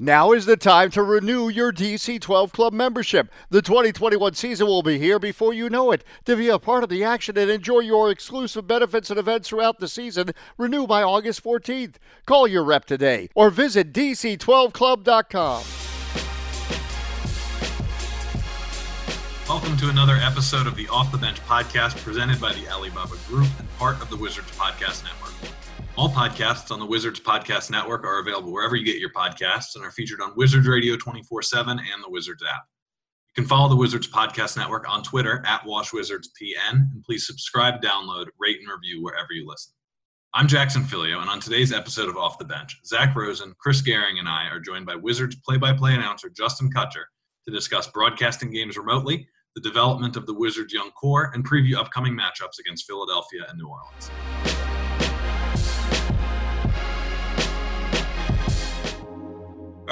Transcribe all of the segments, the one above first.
Now is the time to renew your DC 12 Club membership. The 2021 season will be here before you know it. To be a part of the action and enjoy your exclusive benefits and events throughout the season, renew by August 14th. Call your rep today or visit DC12Club.com. Welcome to another episode of the Off the Bench podcast presented by the Alibaba Group and part of the Wizards Podcast Network. All podcasts on the Wizards Podcast Network are available wherever you get your podcasts and are featured on Wizards Radio 24 7 and the Wizards app. You can follow the Wizards Podcast Network on Twitter at WashWizardsPN, and please subscribe, download, rate, and review wherever you listen. I'm Jackson Filyo, and on today's episode of Off the Bench, Zach Rosen, Chris Gehring, and I are joined by Wizards play by play announcer Justin Kutcher to discuss broadcasting games remotely, the development of the Wizards' young core, and preview upcoming matchups against Philadelphia and New Orleans.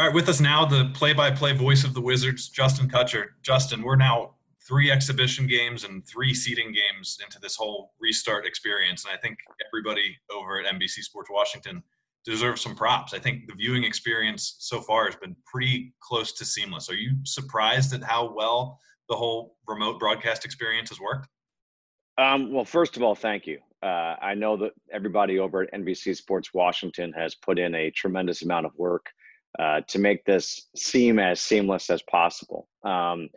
Right, with us now, the play-by-play voice of the Wizards, Justin Kutcher. Justin, we're now three exhibition games and three seeding games into this whole restart experience, and I think everybody over at NBC Sports Washington deserves some props. I think the viewing experience so far has been pretty close to seamless. Are you surprised at how well the whole remote broadcast experience has worked? Um, well, first of all, thank you. Uh, I know that everybody over at NBC Sports Washington has put in a tremendous amount of work uh, to make this seem as seamless as possible. Um,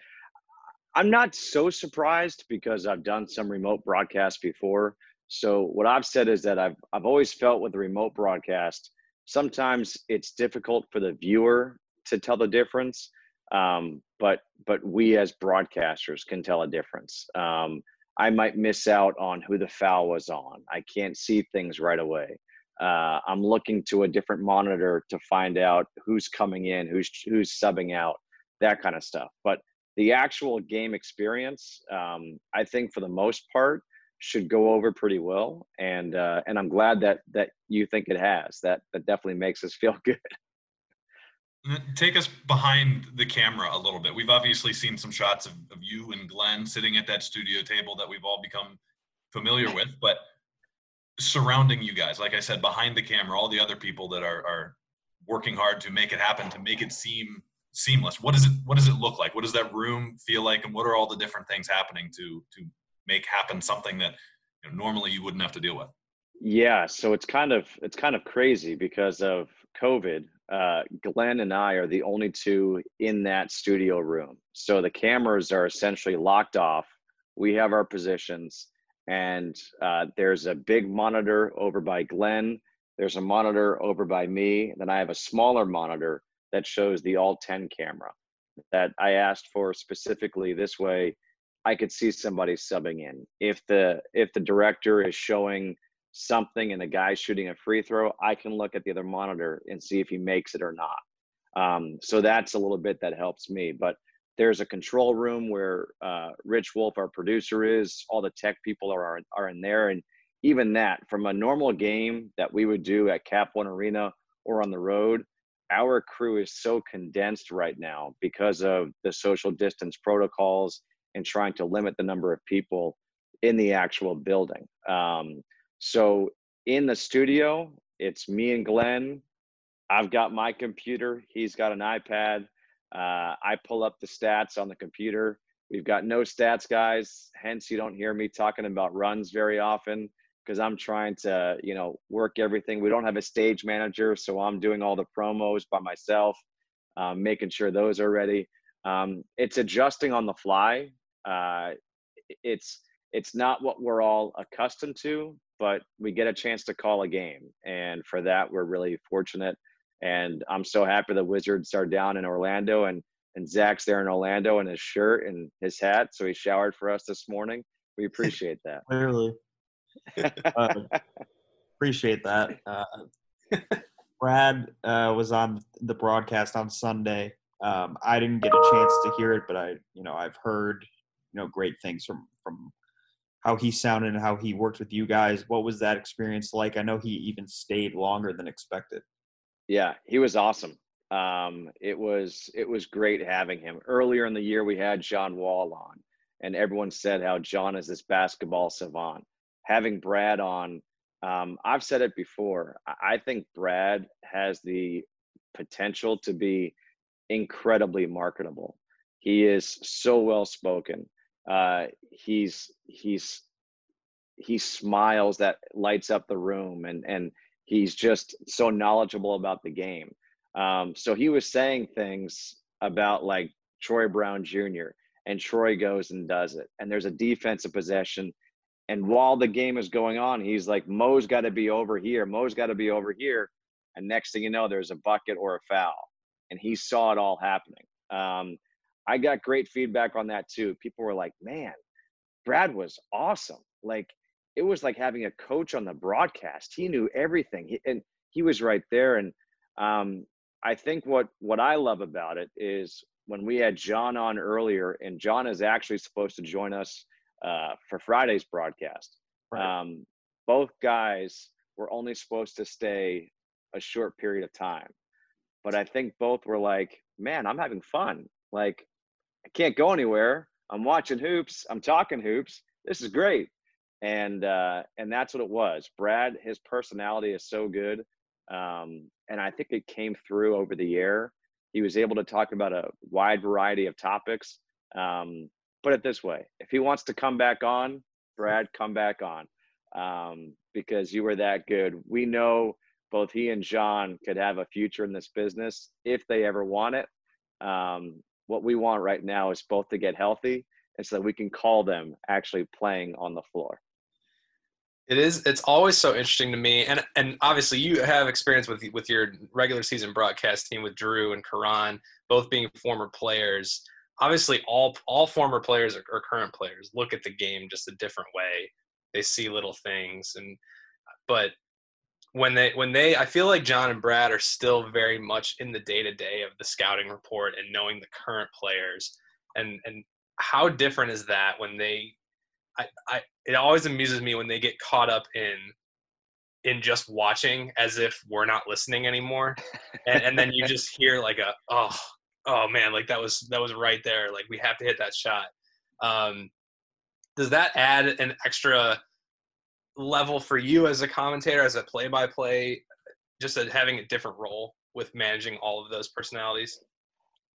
I'm not so surprised because I've done some remote broadcasts before. So what I've said is that I've I've always felt with the remote broadcast, sometimes it's difficult for the viewer to tell the difference, um, but but we as broadcasters can tell a difference. Um, I might miss out on who the foul was on. I can't see things right away uh, I'm looking to a different monitor to find out who's coming in, who's who's subbing out, that kind of stuff. But the actual game experience, um, I think for the most part, should go over pretty well, and uh, and I'm glad that that you think it has. That that definitely makes us feel good. Take us behind the camera a little bit. We've obviously seen some shots of, of you and Glenn sitting at that studio table that we've all become familiar with, but surrounding you guys. Like i said behind the camera all the other people that are, are working hard to make it happen to make it seem seamless. What does it what does it look like? What does that room feel like? And what are all the different things happening to to make happen something that you know, normally you wouldn't have to deal with? Yeah so it's kind of it's kind of crazy because of covid uh, glenn and i are the only two in that studio room. So the cameras are essentially locked off. We have our positions and uh, there's a big monitor over by Glenn. There's a monitor over by me. Then I have a smaller monitor that shows the all 10 camera that I asked for specifically this way I could see somebody subbing in. If the if the director is showing something and the guy's shooting a free throw, I can look at the other monitor and see if he makes it or not. Um, so that's a little bit that helps me. But there's a control room where uh, Rich Wolf, our producer, is. All the tech people are, are in there, and even that, from a normal game that we would do at Cap One Arena or on the road, our crew is so condensed right now because of the social distance protocols and trying to limit the number of people in the actual building. Um, so in the studio, it's me and Glenn. I've got my computer. He's got an iPad. Uh, I pull up the stats on the computer. We've got no stats guys, hence you don't hear me talking about runs very often because I'm trying to, you know, work everything. We don't have a stage manager, so I'm doing all the promos by myself, um, making sure those are ready. Um, it's adjusting on the fly. Uh, it's it's not what we're all accustomed to, but we get a chance to call a game, and for that we're really fortunate. And I'm so happy the Wizards are down in Orlando and and Zach's there in Orlando in his shirt and his hat. So he showered for us this morning. We appreciate that. Clearly. uh, appreciate that. Uh, Brad uh, was on the broadcast on Sunday. Um, I didn't get a chance to hear it, but I, you know, I've heard, you know, great things from from how he sounded and how he worked with you guys. What was that experience like? I know he even stayed longer than expected. Yeah, he was awesome. Um, it was it was great having him. Earlier in the year, we had John Wall on, and everyone said how John is this basketball savant. Having Brad on, um, I've said it before. I think Brad has the potential to be incredibly marketable. He is so well spoken. Uh, he's he's he smiles that lights up the room, and and he's just so knowledgeable about the game. Um, so he was saying things about like Troy Brown Jr. and Troy goes and does it, and there's a defensive possession. And while the game is going on, he's like, Mo's got to be over here. Mo's got to be over here. And next thing you know, there's a bucket or a foul. And he saw it all happening. Um, I got great feedback on that too. People were like, man, Brad was awesome. Like it was like having a coach on the broadcast. He knew everything. He, and he was right there. And um, I think what what I love about it is when we had John on earlier, and John is actually supposed to join us uh, for Friday's broadcast. Right. Um, both guys were only supposed to stay a short period of time, but I think both were like, "Man, I'm having fun. Like, I can't go anywhere. I'm watching hoops. I'm talking hoops. This is great. And uh, and that's what it was. Brad, his personality is so good, um, and I think it came through over the air. He was able to talk about a wide variety of topics. Um, put it this way: if he wants to come back on, Brad, come back on, um, because you were that good. We know both he and John could have a future in this business if they ever want it. Um, what we want right now is both to get healthy and so that we can call them actually playing on the floor. It is. It's always so interesting to me, and and obviously you have experience with with your regular season broadcast team with Drew and Kara, both being former players. Obviously, all all former players or, or current players look at the game just a different way. They see little things, and but when they when they I feel like John and Brad are still very much in the day to day of the scouting report and knowing the current players and and how different is that when they I, I it always amuses me when they get caught up in in just watching as if we're not listening anymore and, and then you just hear like a oh oh man like that was that was right there like we have to hit that shot um does that add an extra level for you as a commentator, as a play-by-play, just having a different role with managing all of those personalities?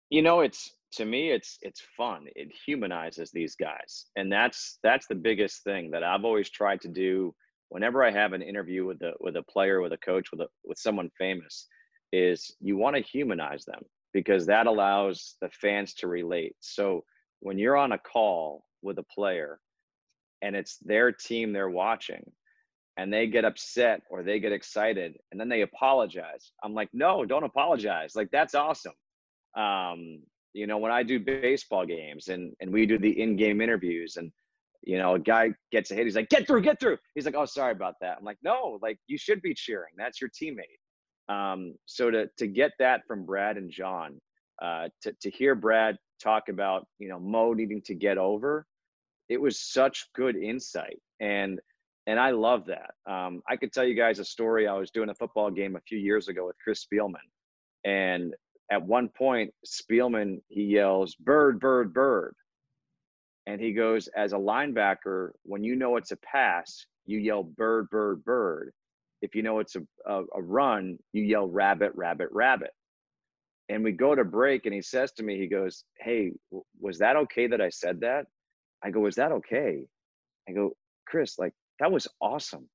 You know, it's to me, it's it's fun. It humanizes these guys, and that's that's the biggest thing that I've always tried to do. Whenever I have an interview with a with a player, with a coach, with a with someone famous, is you want to humanize them because that allows the fans to relate. So when you're on a call with a player and it's their team they're watching and they get upset or they get excited and then they apologize i'm like no don't apologize like that's awesome um, you know when i do baseball games and and we do the in-game interviews and you know a guy gets a hit he's like get through get through he's like oh sorry about that i'm like no like you should be cheering that's your teammate um, so to to get that from brad and john uh, to, to hear brad talk about you know mo needing to get over it was such good insight and and I love that. Um, I could tell you guys a story. I was doing a football game a few years ago with Chris Spielman, and at one point, Spielman he yells "bird, bird, bird," and he goes, "As a linebacker, when you know it's a pass, you yell bird, bird, bird. If you know it's a, a, a run, you yell rabbit, rabbit, rabbit." And we go to break, and he says to me, he goes, "Hey, was that okay that I said that?" I go, "Is that okay?" I go, Chris, like that was awesome.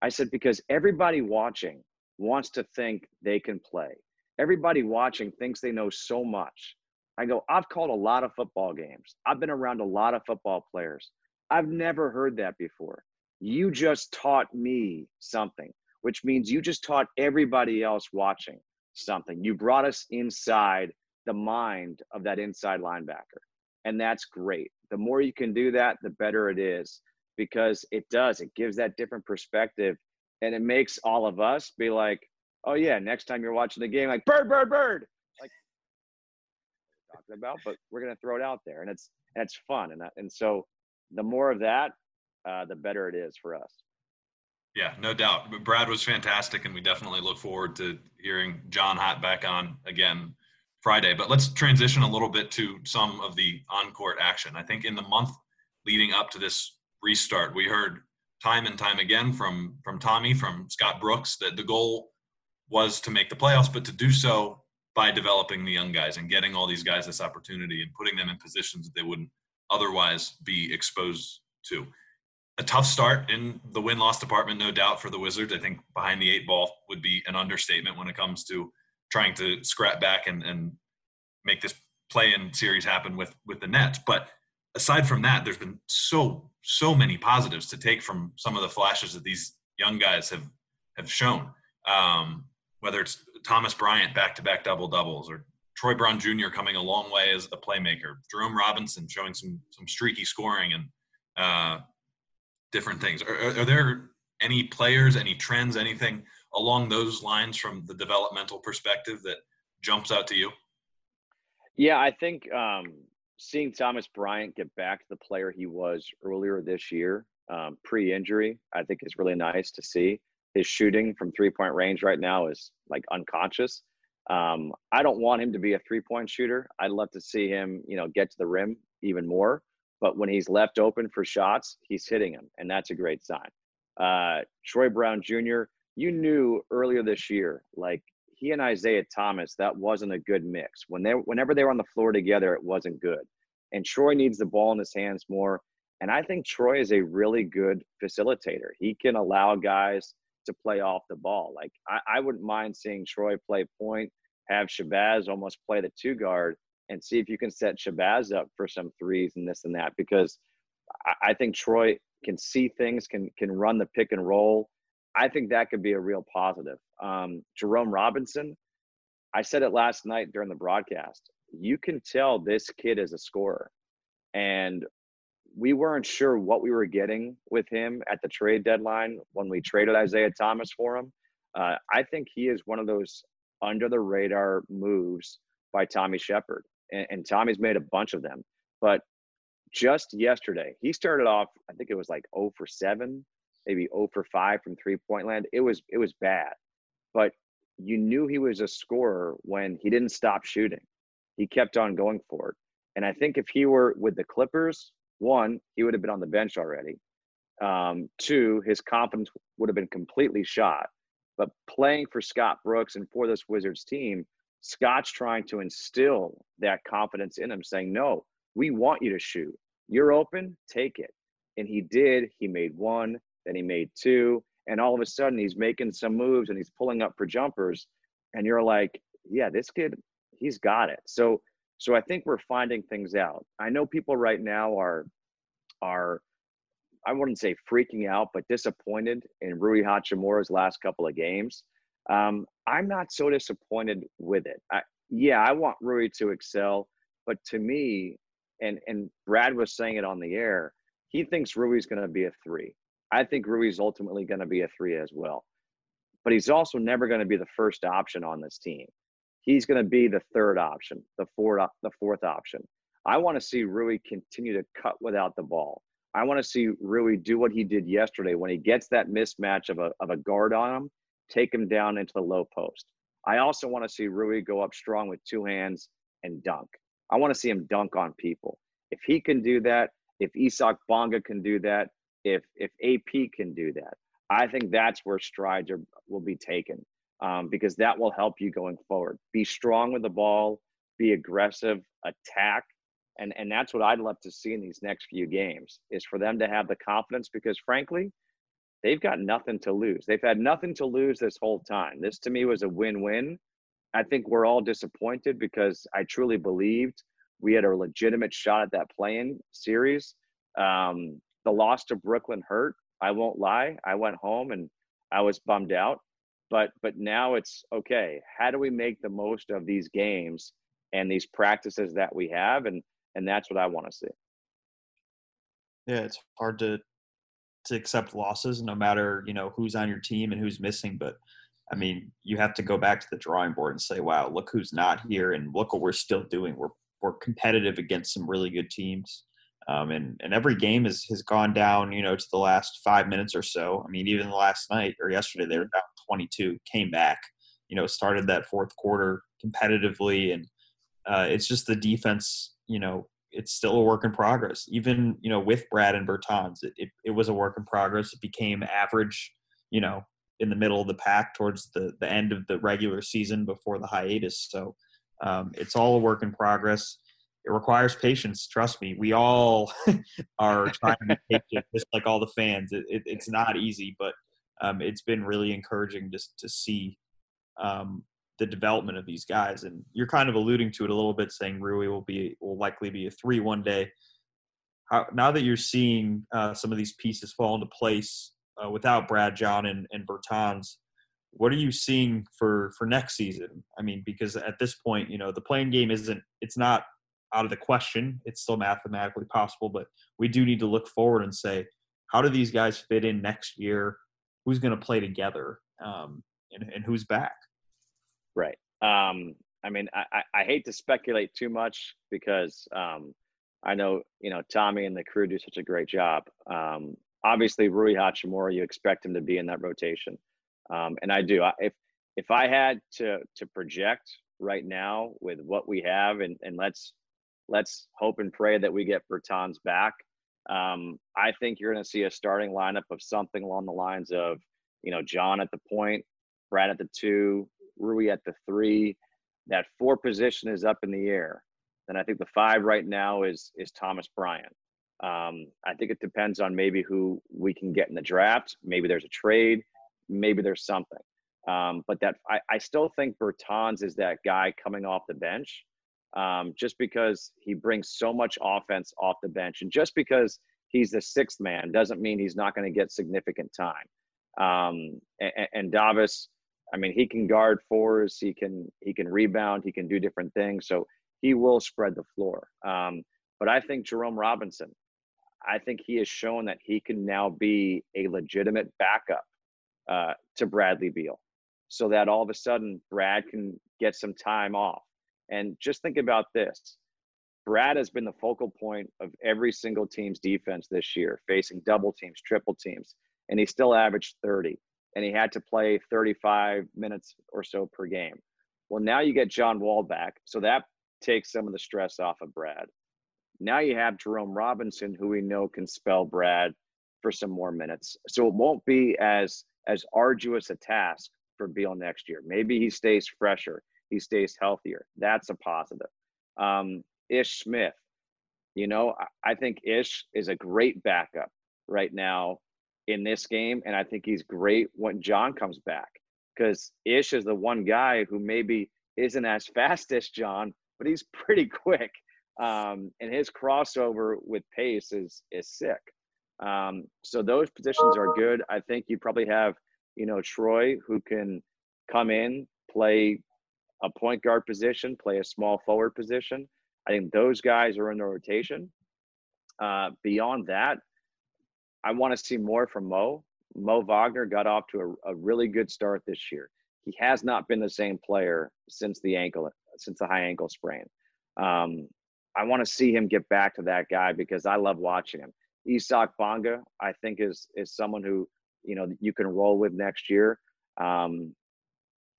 I said, because everybody watching wants to think they can play. Everybody watching thinks they know so much. I go, I've called a lot of football games. I've been around a lot of football players. I've never heard that before. You just taught me something, which means you just taught everybody else watching something. You brought us inside the mind of that inside linebacker. And that's great. The more you can do that, the better it is because it does. It gives that different perspective and it makes all of us be like, oh, yeah, next time you're watching the game, like, bird, bird, bird. Like, talking about, but we're to throw it out there and it's, and it's fun. And, and so the more of that, uh, the better it is for us. Yeah, no doubt. But Brad was fantastic, and we definitely look forward to hearing John Hott back on again Friday. But let's transition a little bit to some of the on court action. I think in the month leading up to this restart. We heard time and time again from from Tommy, from Scott Brooks, that the goal was to make the playoffs, but to do so by developing the young guys and getting all these guys this opportunity and putting them in positions that they wouldn't otherwise be exposed to. A tough start in the win loss department, no doubt, for the Wizards. I think behind the eight ball would be an understatement when it comes to trying to scrap back and, and make this play in series happen with with the Nets. But aside from that, there's been so so many positives to take from some of the flashes that these young guys have have shown. Um, whether it's Thomas Bryant back to back double doubles or Troy Brown Jr. coming a long way as a playmaker, Jerome Robinson showing some some streaky scoring and uh, different things. Are, are, there any players, any trends, anything along those lines from the developmental perspective that jumps out to you? Yeah, I think um, seeing Thomas Bryant get back to the player he was earlier this year, um, pre-injury, I think is really nice to see. His shooting from three-point range right now is like unconscious. Um, I don't want him to be a three-point shooter. I'd love to see him, you know, get to the rim even more. But when he's left open for shots, he's hitting them, and that's a great sign. Uh, Troy Brown Jr. You knew earlier this year, like he and Isaiah Thomas, that wasn't a good mix. When they whenever they were on the floor together, it wasn't good. And Troy needs the ball in his hands more. And I think Troy is a really good facilitator. He can allow guys to play off the ball. Like I, I wouldn't mind seeing Troy play point, have Shabazz almost play the two guard, and see if you can set Shabazz up for some threes and this and that. Because I, I think Troy can see things, can can run the pick and roll. I think that could be a real positive. Um, Jerome Robinson, I said it last night during the broadcast. You can tell this kid is a scorer. And we weren't sure what we were getting with him at the trade deadline when we traded Isaiah Thomas for him. Uh, I think he is one of those under the radar moves by Tommy Sheppard, And, and Tommy's made a bunch of them. But just yesterday, he started off, I think it was like 0 for 7 maybe 0 for 5 from three point land. It was it was bad. But you knew he was a scorer when he didn't stop shooting. He kept on going for it. And I think if he were with the Clippers, one, he would have been on the bench already. Um, two, his confidence would have been completely shot. But playing for Scott Brooks and for this Wizards team, Scott's trying to instill that confidence in him, saying, No, we want you to shoot. You're open, take it. And he did. He made one, then he made two, and all of a sudden he's making some moves and he's pulling up for jumpers, and you're like, yeah, this kid, he's got it. So, so I think we're finding things out. I know people right now are, are, I wouldn't say freaking out, but disappointed in Rui Hachimura's last couple of games. Um, I'm not so disappointed with it. I, yeah, I want Rui to excel, but to me, and and Brad was saying it on the air, he thinks Rui's going to be a three. I think Rui's ultimately going to be a three as well. But he's also never going to be the first option on this team. He's going to be the third option, the fourth, the fourth option. I want to see Rui continue to cut without the ball. I want to see Rui do what he did yesterday when he gets that mismatch of a, of a guard on him, take him down into the low post. I also want to see Rui go up strong with two hands and dunk. I want to see him dunk on people. If he can do that, if Isaac Bonga can do that, if if AP can do that, I think that's where strides are, will be taken um, because that will help you going forward. Be strong with the ball, be aggressive, attack, and and that's what I'd love to see in these next few games is for them to have the confidence because frankly, they've got nothing to lose. They've had nothing to lose this whole time. This to me was a win-win. I think we're all disappointed because I truly believed we had a legitimate shot at that play in series. Um, the loss to Brooklyn hurt. I won't lie. I went home and I was bummed out. But but now it's okay. How do we make the most of these games and these practices that we have? And and that's what I want to see. Yeah, it's hard to to accept losses no matter, you know, who's on your team and who's missing. But I mean, you have to go back to the drawing board and say, wow, look who's not here and look what we're still doing. We're we're competitive against some really good teams. Um, and, and every game has, has gone down, you know, to the last five minutes or so. I mean, even last night or yesterday, they were down 22, came back, you know, started that fourth quarter competitively. And uh, it's just the defense, you know, it's still a work in progress. Even, you know, with Brad and Bertans, it, it, it was a work in progress. It became average, you know, in the middle of the pack towards the the end of the regular season before the hiatus. So um, it's all a work in progress. It requires patience. Trust me. We all are trying to be patient, just like all the fans. It, it, it's not easy, but um, it's been really encouraging just to see um, the development of these guys. And you're kind of alluding to it a little bit, saying Rui will be will likely be a three one day. How, now that you're seeing uh, some of these pieces fall into place uh, without Brad John and, and Bertans, what are you seeing for for next season? I mean, because at this point, you know, the play in game isn't it's not out of the question. It's still mathematically possible, but we do need to look forward and say, how do these guys fit in next year? Who's going to play together, um, and, and who's back? Right. Um, I mean, I, I, hate to speculate too much because um, I know you know Tommy and the crew do such a great job. Um, obviously, Rui Hachimura, you expect him to be in that rotation, um, and I do. If if I had to to project right now with what we have, and and let's let's hope and pray that we get Bertans back. Um, I think you're going to see a starting lineup of something along the lines of, you know, John at the point, Brad at the two, Rui at the three. That four position is up in the air. Then I think the five right now is is Thomas Bryant. Um, I think it depends on maybe who we can get in the draft. Maybe there's a trade. Maybe there's something. Um, but that I, I still think Bertans is that guy coming off the bench um, just because he brings so much offense off the bench. And just because he's the sixth man doesn't mean he's not going to get significant time. Um, and, and Davis, I mean, he can guard fours, he can he can rebound, he can do different things. So he will spread the floor. Um, but I think Jerome Robinson, I think he has shown that he can now be a legitimate backup uh, to Bradley Beal, so that all of a sudden Brad can get some time off. And just think about this Brad has been the focal point of every single team's defense this year, facing double teams, triple teams, and he still averaged 30. And he had to play 35 minutes or so per game. Well, now you get John Wall back, so that takes some of the stress off of Brad. Now you have Jerome Robinson, who we know can spell Brad for some more minutes. So it won't be as as arduous a task for Beal next year. Maybe he stays fresher he stays healthier. That's a positive. Um, Ish Smith, you know, I think Ish is a great backup right now in this game. And I think he's great when John comes back because Ish is the one guy who maybe isn't as fast as John, but he's pretty quick. Um, and his crossover with pace is is sick. Um, so those positions are good. I think you probably have, you know, Troy who can come in, play a point guard position, play a small forward position. I think those guys are in the rotation. Uh, beyond that, I want to see more from Mo. Mo Wagner got off to a, a, really good start this year. He has not been the same player since the ankle, since the high ankle sprain. Um, I want to see him get back to that guy because I love watching him. Isaac Bonga, I think, is is someone who you know you can roll with next year. Um,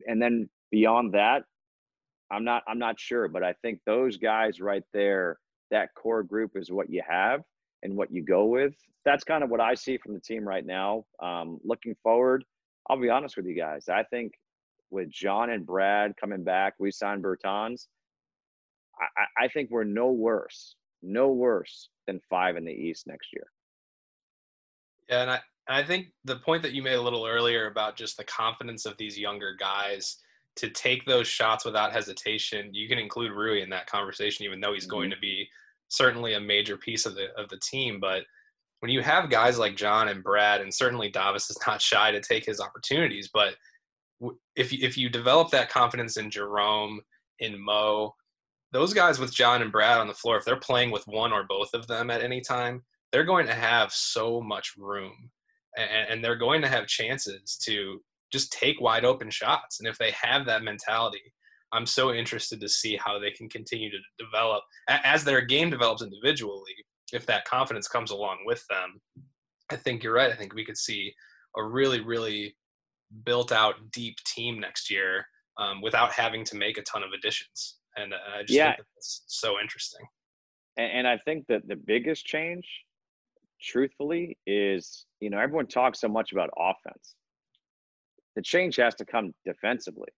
and then beyond that, I'm not I'm not sure, but I think those guys right there, that core group is what you have and what you go with. That's kind of what I see from the team right now. Um, looking forward, I'll be honest with you guys. I think with John and Brad coming back, we signed Bertans. I, I think we're no worse, no worse than five in the East next year. Yeah, and I, I think the point that you made a little earlier about just the confidence of these younger guys to take those shots without hesitation. You can include Rui in that conversation, even though he's mm-hmm. going to be certainly a major piece of the of the team. But when you have guys like John and Brad, and certainly Davis is not shy to take his opportunities, but if you, if you develop that confidence in Jerome, in Mo, those guys with John and Brad on the floor, if they're playing with one or both of them at any time, they're going to have so much room, and, and they're going to have chances to just take wide open shots. And if they have that mentality, I'm so interested to see how they can continue to develop as their game develops individually. If that confidence comes along with them, I think you're right. I think we could see a really, really built out deep team next year um, without having to make a ton of additions. And uh, I just yeah. think that's so interesting. And, and I think that the biggest change, truthfully, is you know everyone talks so much about offense the change has to come defensively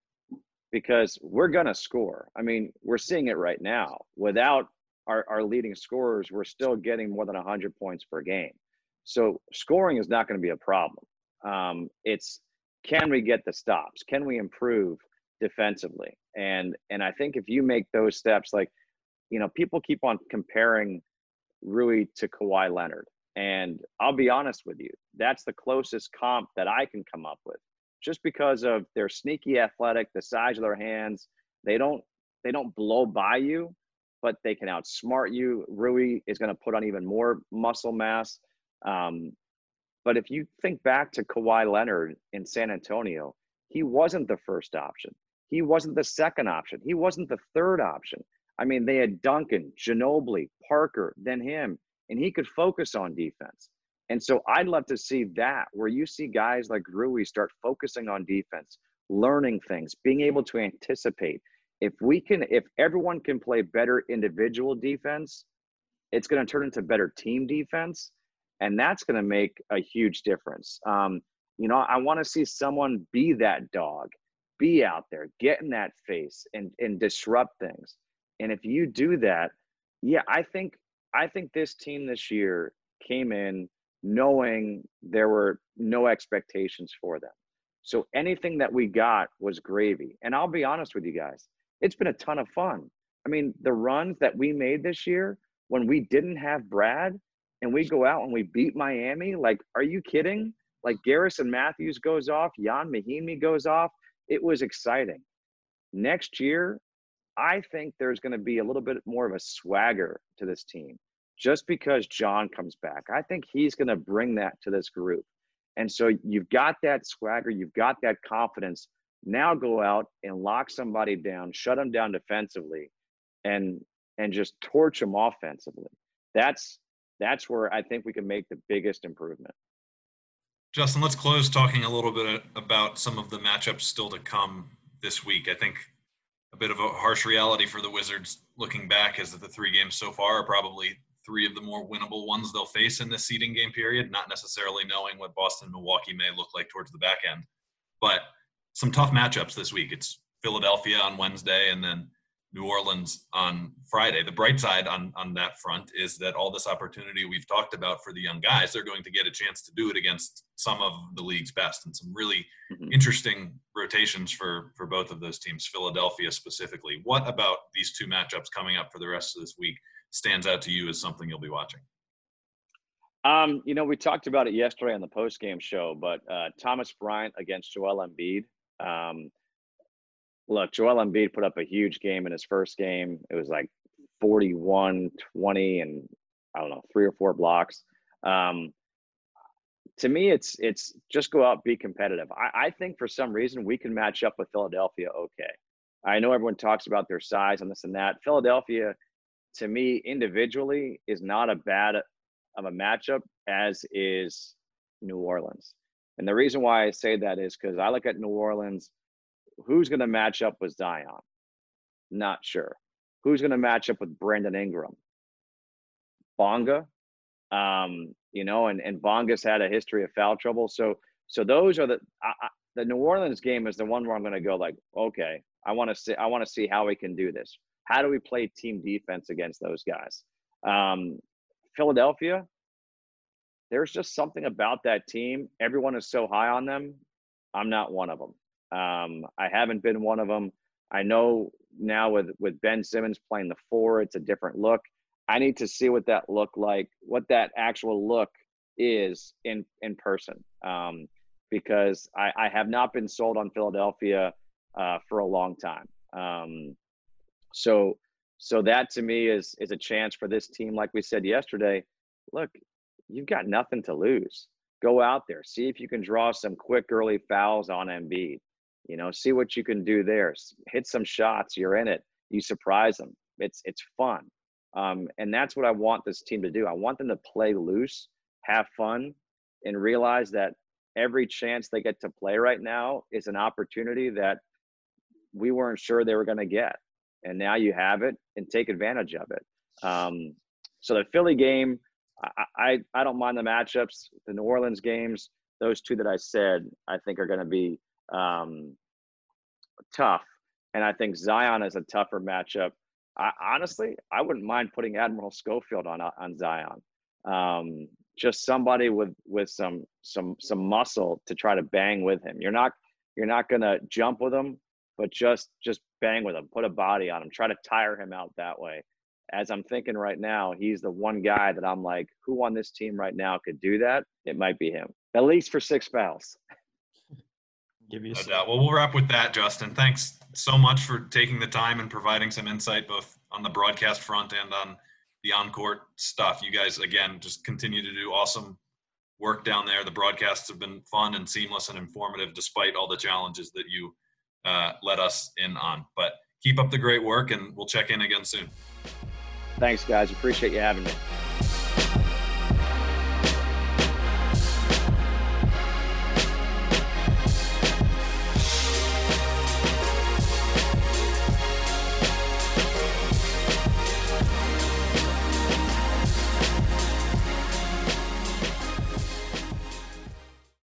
because we're going to score. I mean, we're seeing it right now. Without our, our leading scorers, we're still getting more than 100 points per game. So scoring is not going to be a problem. Um, it's can we get the stops? Can we improve defensively? And and I think if you make those steps, like you know, people keep on comparing Rui to Kawhi Leonard, and I'll be honest with you, that's the closest comp that I can come up with, just because of their sneaky athletic, the size of their hands. They don't they don't blow by you, but they can outsmart you. Rui is going to put on even more muscle mass. Um, but if you think back to Kawhi Leonard in San Antonio, he wasn't the first option. He wasn't the second option. He wasn't the third option. I mean, they had Duncan, Ginobili, Parker, then him, and he could focus on defense. And so I'd love to see that where you see guys like Rui start focusing on defense, learning things, being able to anticipate. If we can, if everyone can play better individual defense, it's going to turn into better team defense and that's going to make a huge difference. Um, you know, I want to see someone be that dog, be out there, get in that face, and and disrupt things. And if you do that, yeah, I think I think this team this year came in knowing there were no expectations for them. So anything that we got was gravy. And I'll be honest with you guys, it's been a ton of fun. I mean, the runs that we made this year when we didn't have Brad, and we go out and we beat Miami, like, are you kidding? Like Garrison Matthews goes off, Ian Mahinmi goes off. It was exciting. Next year, I think there's going to be a little bit more of a swagger to this team just because John comes back. I think he's going to bring that to this group. And so you've got that swagger, you've got that confidence. Now go out and lock somebody down, shut them down defensively, and and just torch them offensively. That's that's where I think we can make the biggest improvement. Justin, let's close talking a little bit about some of the matchups still to come this week. I think a bit of a harsh reality for the Wizards looking back is that the three games so far are probably three of the more winnable ones they'll face in this seeding game period, not necessarily knowing what Boston Milwaukee may look like towards the back end. But some tough matchups this week. It's Philadelphia on Wednesday and then New Orleans on Friday. The bright side on, on that front is that all this opportunity we've talked about for the young guys, they're going to get a chance to do it against some of the league's best and some really mm-hmm. interesting rotations for, for both of those teams, Philadelphia specifically. What about these two matchups coming up for the rest of this week stands out to you as something you'll be watching? Um, you know, we talked about it yesterday on the post game show, but uh, Thomas Bryant against Joel Embiid. Um, look, Joel Embiid put up a huge game in his first game. It was like 41 20 and I don't know, three or four blocks. Um, to me, it's it's just go out, be competitive. I, I think for some reason we can match up with Philadelphia okay. I know everyone talks about their size and this and that. Philadelphia, to me, individually, is not a bad of a matchup as is New Orleans. And the reason why I say that is because I look at New Orleans who's going to match up with Zion? Not sure. Who's going to match up with Brandon Ingram? Bonga, um, you know, and and Bonga's had a history of foul trouble. So so those are the I, I, the New Orleans game is the one where I'm going to go like, okay, I want to see I want to see how we can do this. How do we play team defense against those guys? Um, Philadelphia, there's just something about that team. Everyone is so high on them. I'm not one of them. Um, I haven't been one of them. I know now with with Ben Simmons playing the four, it's a different look. I need to see what that look like, what that actual look is in in person, um, because I, I have not been sold on Philadelphia uh, for a long time. Um, so so that to me is is a chance for this team. Like we said yesterday, look, you've got nothing to lose. Go out there, see if you can draw some quick early fouls on Embiid. You know, see what you can do there. Hit some shots. You're in it. You surprise them. It's it's fun, um, and that's what I want this team to do. I want them to play loose, have fun, and realize that every chance they get to play right now is an opportunity that we weren't sure they were going to get, and now you have it and take advantage of it. Um, so the Philly game, I, I I don't mind the matchups. The New Orleans games, those two that I said, I think are going to be um, tough. And I think Zion is a tougher matchup. I, honestly, I wouldn't mind putting Admiral Schofield on on Zion. Um, just somebody with with some some some muscle to try to bang with him. You're not you're not gonna jump with him, but just just bang with him, put a body on him, try to tire him out that way. As I'm thinking right now, he's the one guy that I'm like, who on this team right now could do that? It might be him, at least for six fouls. Give you no doubt. Well, we'll wrap with that, Justin. Thanks so much for taking the time and providing some insight both on the broadcast front and on the on-court stuff. You guys, again, just continue to do awesome work down there. The broadcasts have been fun and seamless and informative, despite all the challenges that you uh, let us in on. But keep up the great work, and we'll check in again soon. Thanks, guys. Appreciate you having me.